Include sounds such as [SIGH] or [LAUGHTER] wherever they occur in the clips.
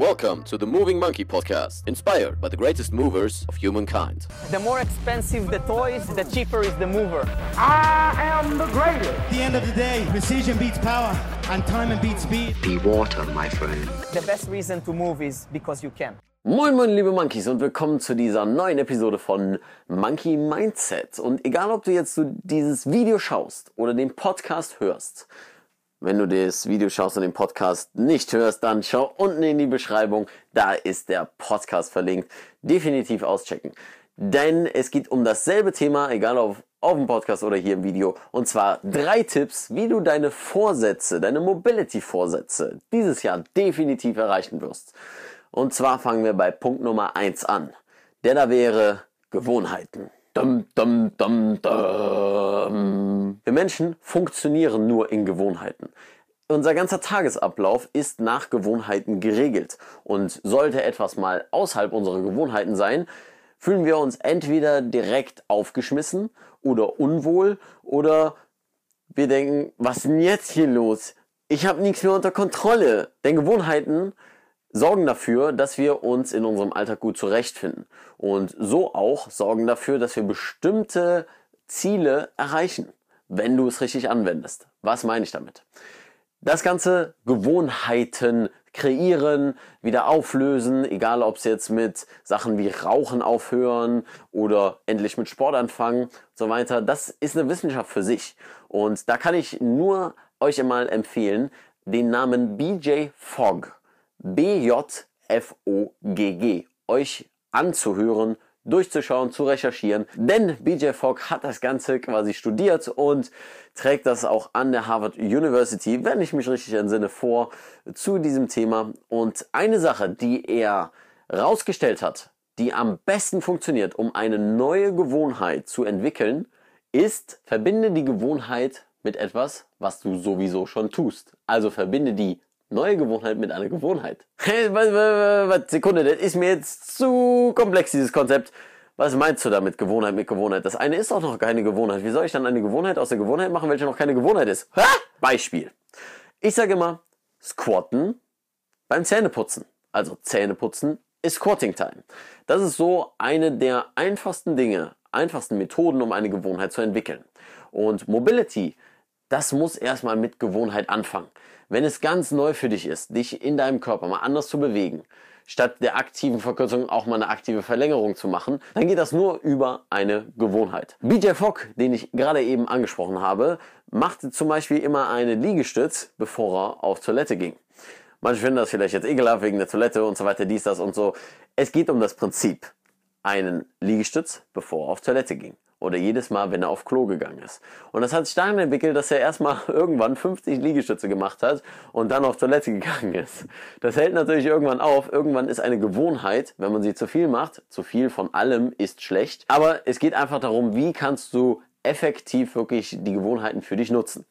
Welcome to the Moving Monkey podcast, inspired by the greatest movers of humankind. The more expensive the toys, the cheaper is the mover. I am the greatest. At the end of the day, precision beats power and time beats speed. Be water, my friend. The best reason to move is because you can. Moin moin liebe Monkeys und willkommen zu dieser neuen Episode von Monkey Mindset. Und egal ob du jetzt so dieses Video schaust oder den Podcast hörst, wenn du das Video schaust und den Podcast nicht hörst, dann schau unten in die Beschreibung, da ist der Podcast verlinkt. Definitiv auschecken. Denn es geht um dasselbe Thema, egal ob auf dem Podcast oder hier im Video. Und zwar drei Tipps, wie du deine Vorsätze, deine Mobility-Vorsätze dieses Jahr definitiv erreichen wirst. Und zwar fangen wir bei Punkt Nummer eins an. Der da wäre Gewohnheiten. Dum, dum, dum, dum. Wir Menschen funktionieren nur in Gewohnheiten. Unser ganzer Tagesablauf ist nach Gewohnheiten geregelt. Und sollte etwas mal außerhalb unserer Gewohnheiten sein, fühlen wir uns entweder direkt aufgeschmissen oder unwohl oder wir denken, was ist denn jetzt hier los? Ich habe nichts mehr unter Kontrolle. Denn Gewohnheiten sorgen dafür, dass wir uns in unserem Alltag gut zurechtfinden. Und so auch sorgen dafür, dass wir bestimmte Ziele erreichen, wenn du es richtig anwendest. Was meine ich damit? Das ganze Gewohnheiten kreieren, wieder auflösen, egal ob es jetzt mit Sachen wie Rauchen aufhören oder endlich mit Sport anfangen und so weiter, das ist eine Wissenschaft für sich. Und da kann ich nur euch einmal empfehlen, den Namen BJ Fogg B-J-F-O-G-G euch anzuhören, durchzuschauen, zu recherchieren. Denn BJ Fogg hat das Ganze quasi studiert und trägt das auch an der Harvard University, wenn ich mich richtig entsinne, vor zu diesem Thema. Und eine Sache, die er rausgestellt hat, die am besten funktioniert, um eine neue Gewohnheit zu entwickeln, ist, verbinde die Gewohnheit mit etwas, was du sowieso schon tust. Also verbinde die neue Gewohnheit mit einer Gewohnheit. [LAUGHS] Sekunde, das ist mir jetzt zu komplex, dieses Konzept. Was meinst du damit, Gewohnheit mit Gewohnheit? Das eine ist doch noch keine Gewohnheit. Wie soll ich dann eine Gewohnheit aus der Gewohnheit machen, welche noch keine Gewohnheit ist? Ha? Beispiel. Ich sage immer, squatten beim Zähneputzen. Also Zähneputzen ist Squatting Time. Das ist so eine der einfachsten Dinge, einfachsten Methoden, um eine Gewohnheit zu entwickeln. Und Mobility, das muss erstmal mit Gewohnheit anfangen. Wenn es ganz neu für dich ist, dich in deinem Körper mal anders zu bewegen, statt der aktiven Verkürzung auch mal eine aktive Verlängerung zu machen, dann geht das nur über eine Gewohnheit. BJ Fogg, den ich gerade eben angesprochen habe, machte zum Beispiel immer eine Liegestütz, bevor er auf Toilette ging. Manche finden das vielleicht jetzt ekelhaft wegen der Toilette und so weiter, dies, das und so. Es geht um das Prinzip. Einen Liegestütz, bevor er auf Toilette ging oder jedes Mal, wenn er auf Klo gegangen ist. Und das hat sich dahin entwickelt, dass er erstmal [LAUGHS] irgendwann 50 Liegestütze gemacht hat und dann auf Toilette gegangen ist. Das hält natürlich irgendwann auf. Irgendwann ist eine Gewohnheit, wenn man sie zu viel macht. Zu viel von allem ist schlecht. Aber es geht einfach darum, wie kannst du effektiv wirklich die Gewohnheiten für dich nutzen.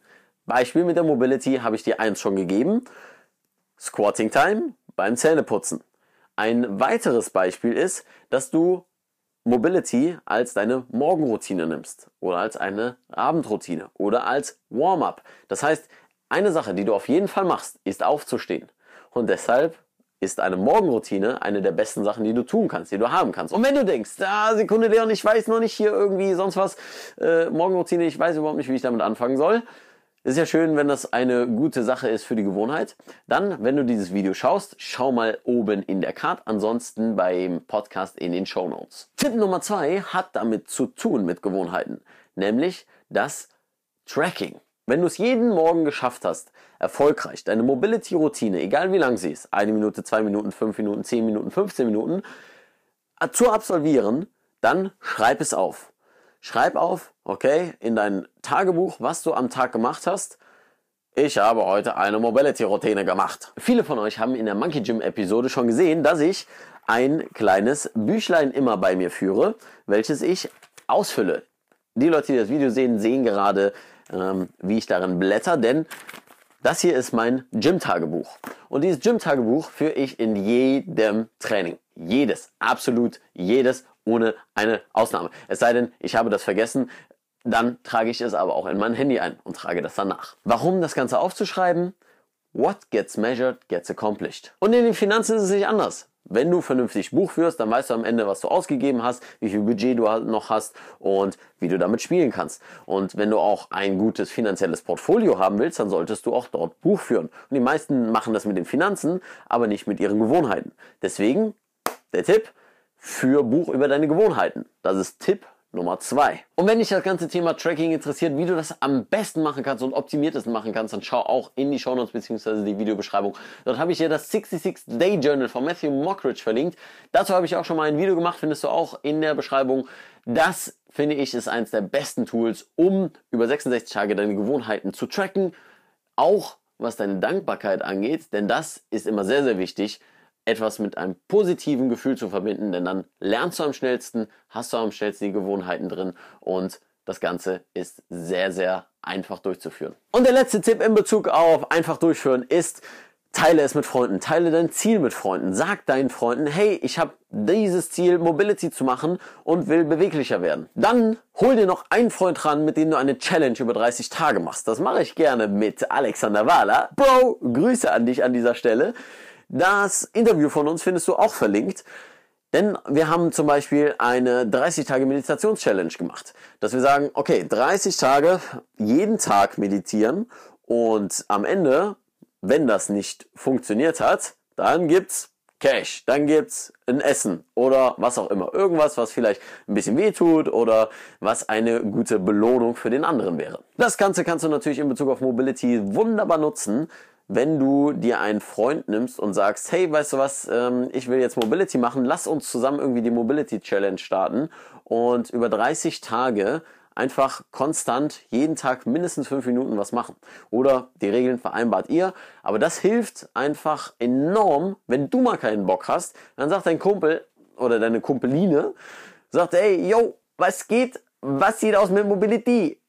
Beispiel mit der Mobility habe ich dir eins schon gegeben. Squatting Time beim Zähneputzen. Ein weiteres Beispiel ist, dass du Mobility als deine Morgenroutine nimmst oder als eine Abendroutine oder als Warm-up. Das heißt, eine Sache, die du auf jeden Fall machst, ist aufzustehen. Und deshalb ist eine Morgenroutine eine der besten Sachen, die du tun kannst, die du haben kannst. Und wenn du denkst, ah, Sekunde Leon, ich weiß noch nicht hier irgendwie sonst was, äh, Morgenroutine, ich weiß überhaupt nicht, wie ich damit anfangen soll, ist ja schön, wenn das eine gute Sache ist für die Gewohnheit. Dann, wenn du dieses Video schaust, schau mal oben in der Card, ansonsten beim Podcast in den Show Notes. Tipp Nummer zwei hat damit zu tun mit Gewohnheiten, nämlich das Tracking. Wenn du es jeden Morgen geschafft hast, erfolgreich deine Mobility-Routine, egal wie lang sie ist, eine Minute, zwei Minuten, fünf Minuten, zehn Minuten, 15 Minuten, äh, zu absolvieren, dann schreib es auf. Schreib auf, okay, in dein Tagebuch, was du am Tag gemacht hast. Ich habe heute eine Mobility-Routine gemacht. Viele von euch haben in der Monkey Gym Episode schon gesehen, dass ich ein kleines Büchlein immer bei mir führe, welches ich ausfülle. Die Leute, die das Video sehen, sehen gerade, ähm, wie ich darin blätter, denn das hier ist mein Gym-Tagebuch. Und dieses Gym-Tagebuch führe ich in jedem Training. Jedes, absolut jedes ohne eine Ausnahme. Es sei denn, ich habe das vergessen, dann trage ich es aber auch in mein Handy ein und trage das danach. Warum das Ganze aufzuschreiben? what gets measured gets accomplished. Und in den Finanzen ist es nicht anders. Wenn du vernünftig Buch führst, dann weißt du am Ende, was du ausgegeben hast, wie viel Budget du noch hast und wie du damit spielen kannst. Und wenn du auch ein gutes finanzielles Portfolio haben willst, dann solltest du auch dort Buch führen. Und die meisten machen das mit den Finanzen, aber nicht mit ihren Gewohnheiten. Deswegen der Tipp, für Buch über deine Gewohnheiten. Das ist Tipp Nummer zwei. Und wenn dich das ganze Thema Tracking interessiert, wie du das am besten machen kannst und optimiertesten machen kannst, dann schau auch in die Show Notes bzw. die Videobeschreibung. Dort habe ich dir das 66 Day Journal von Matthew Mockridge verlinkt. Dazu habe ich auch schon mal ein Video gemacht, findest du auch in der Beschreibung. Das finde ich ist eines der besten Tools, um über 66 Tage deine Gewohnheiten zu tracken. Auch was deine Dankbarkeit angeht, denn das ist immer sehr, sehr wichtig etwas mit einem positiven Gefühl zu verbinden, denn dann lernst du am schnellsten, hast du am schnellsten die Gewohnheiten drin und das Ganze ist sehr, sehr einfach durchzuführen. Und der letzte Tipp in Bezug auf einfach durchführen ist, teile es mit Freunden, teile dein Ziel mit Freunden, sag deinen Freunden, hey, ich habe dieses Ziel, Mobility zu machen und will beweglicher werden. Dann hol dir noch einen Freund ran, mit dem du eine Challenge über 30 Tage machst. Das mache ich gerne mit Alexander Wahler. Bro, Grüße an dich an dieser Stelle. Das Interview von uns findest du auch verlinkt. Denn wir haben zum Beispiel eine 30 Tage Meditations-Challenge gemacht. Dass wir sagen, okay, 30 Tage jeden Tag meditieren und am Ende, wenn das nicht funktioniert hat, dann gibt's Cash, dann gibt's ein Essen oder was auch immer. Irgendwas, was vielleicht ein bisschen weh tut oder was eine gute Belohnung für den anderen wäre. Das Ganze kannst du natürlich in Bezug auf Mobility wunderbar nutzen, wenn du dir einen Freund nimmst und sagst, hey, weißt du was, ähm, ich will jetzt Mobility machen, lass uns zusammen irgendwie die Mobility Challenge starten und über 30 Tage einfach konstant jeden Tag mindestens fünf Minuten was machen. Oder die Regeln vereinbart ihr. Aber das hilft einfach enorm, wenn du mal keinen Bock hast. Dann sagt dein Kumpel oder deine Kumpeline, sagt, hey, yo, was geht? Was sieht aus mit Mobility?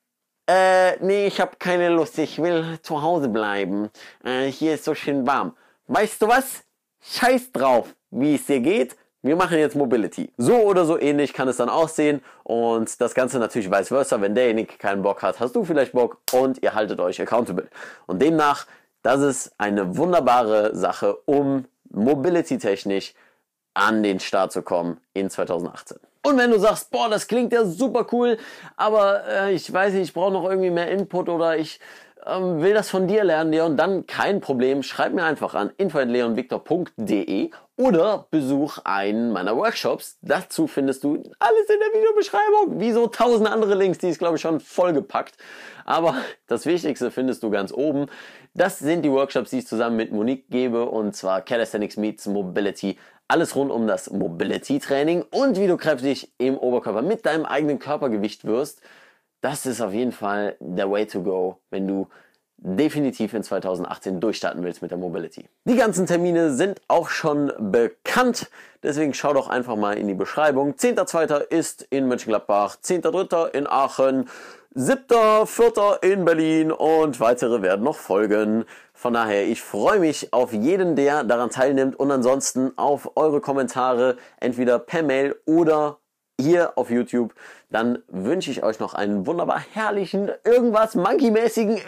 Äh, nee, ich habe keine Lust. Ich will zu Hause bleiben. Äh, hier ist so schön warm. Weißt du was? Scheiß drauf, wie es dir geht. Wir machen jetzt Mobility. So oder so ähnlich kann es dann aussehen und das Ganze natürlich vice versa. Wenn derjenige keinen Bock hat, hast du vielleicht Bock und ihr haltet euch accountable. Und demnach, das ist eine wunderbare Sache, um Mobility technisch an den Start zu kommen in 2018. Und wenn du sagst, boah, das klingt ja super cool, aber äh, ich weiß nicht, ich brauche noch irgendwie mehr Input oder ich ähm, will das von dir lernen, Leon, dann kein Problem. Schreib mir einfach an info.leonvictor.de oder besuch einen meiner Workshops. Dazu findest du alles in der Videobeschreibung. Wie so tausend andere Links, die ist, glaube ich, schon vollgepackt. Aber das Wichtigste findest du ganz oben. Das sind die Workshops, die ich zusammen mit Monique gebe und zwar Calisthenics Meets Mobility alles rund um das Mobility Training und wie du kräftig im Oberkörper mit deinem eigenen Körpergewicht wirst. Das ist auf jeden Fall der Way to go, wenn du definitiv in 2018 durchstarten willst mit der Mobility. Die ganzen Termine sind auch schon bekannt, deswegen schau doch einfach mal in die Beschreibung. 10.2. ist in Mönchengladbach, 10.3. in Aachen, 7.4. in Berlin und weitere werden noch folgen. Von daher, ich freue mich auf jeden, der daran teilnimmt und ansonsten auf eure Kommentare, entweder per Mail oder hier auf YouTube. Dann wünsche ich euch noch einen wunderbar herrlichen, irgendwas monkey-mäßigen.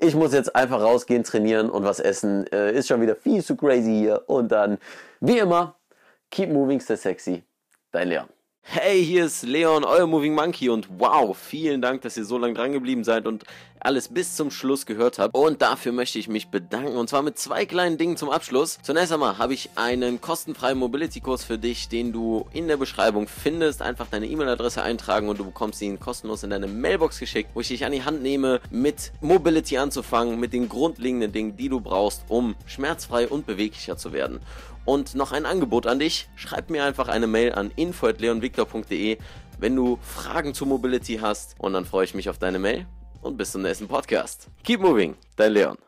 Ich muss jetzt einfach rausgehen, trainieren und was essen. Äh, ist schon wieder viel zu crazy hier. Und dann, wie immer, keep moving, stay sexy. Dein Leon. Hey, hier ist Leon, euer Moving Monkey und wow, vielen Dank, dass ihr so lange dran geblieben seid und alles bis zum Schluss gehört habt. Und dafür möchte ich mich bedanken und zwar mit zwei kleinen Dingen zum Abschluss. Zunächst einmal habe ich einen kostenfreien Mobility-Kurs für dich, den du in der Beschreibung findest. Einfach deine E-Mail-Adresse eintragen und du bekommst ihn kostenlos in deine Mailbox geschickt, wo ich dich an die Hand nehme, mit Mobility anzufangen, mit den grundlegenden Dingen, die du brauchst, um schmerzfrei und beweglicher zu werden. Und noch ein Angebot an dich. Schreib mir einfach eine Mail an info.leonvictor.de, wenn du Fragen zu Mobility hast. Und dann freue ich mich auf deine Mail und bis zum nächsten Podcast. Keep moving, dein Leon.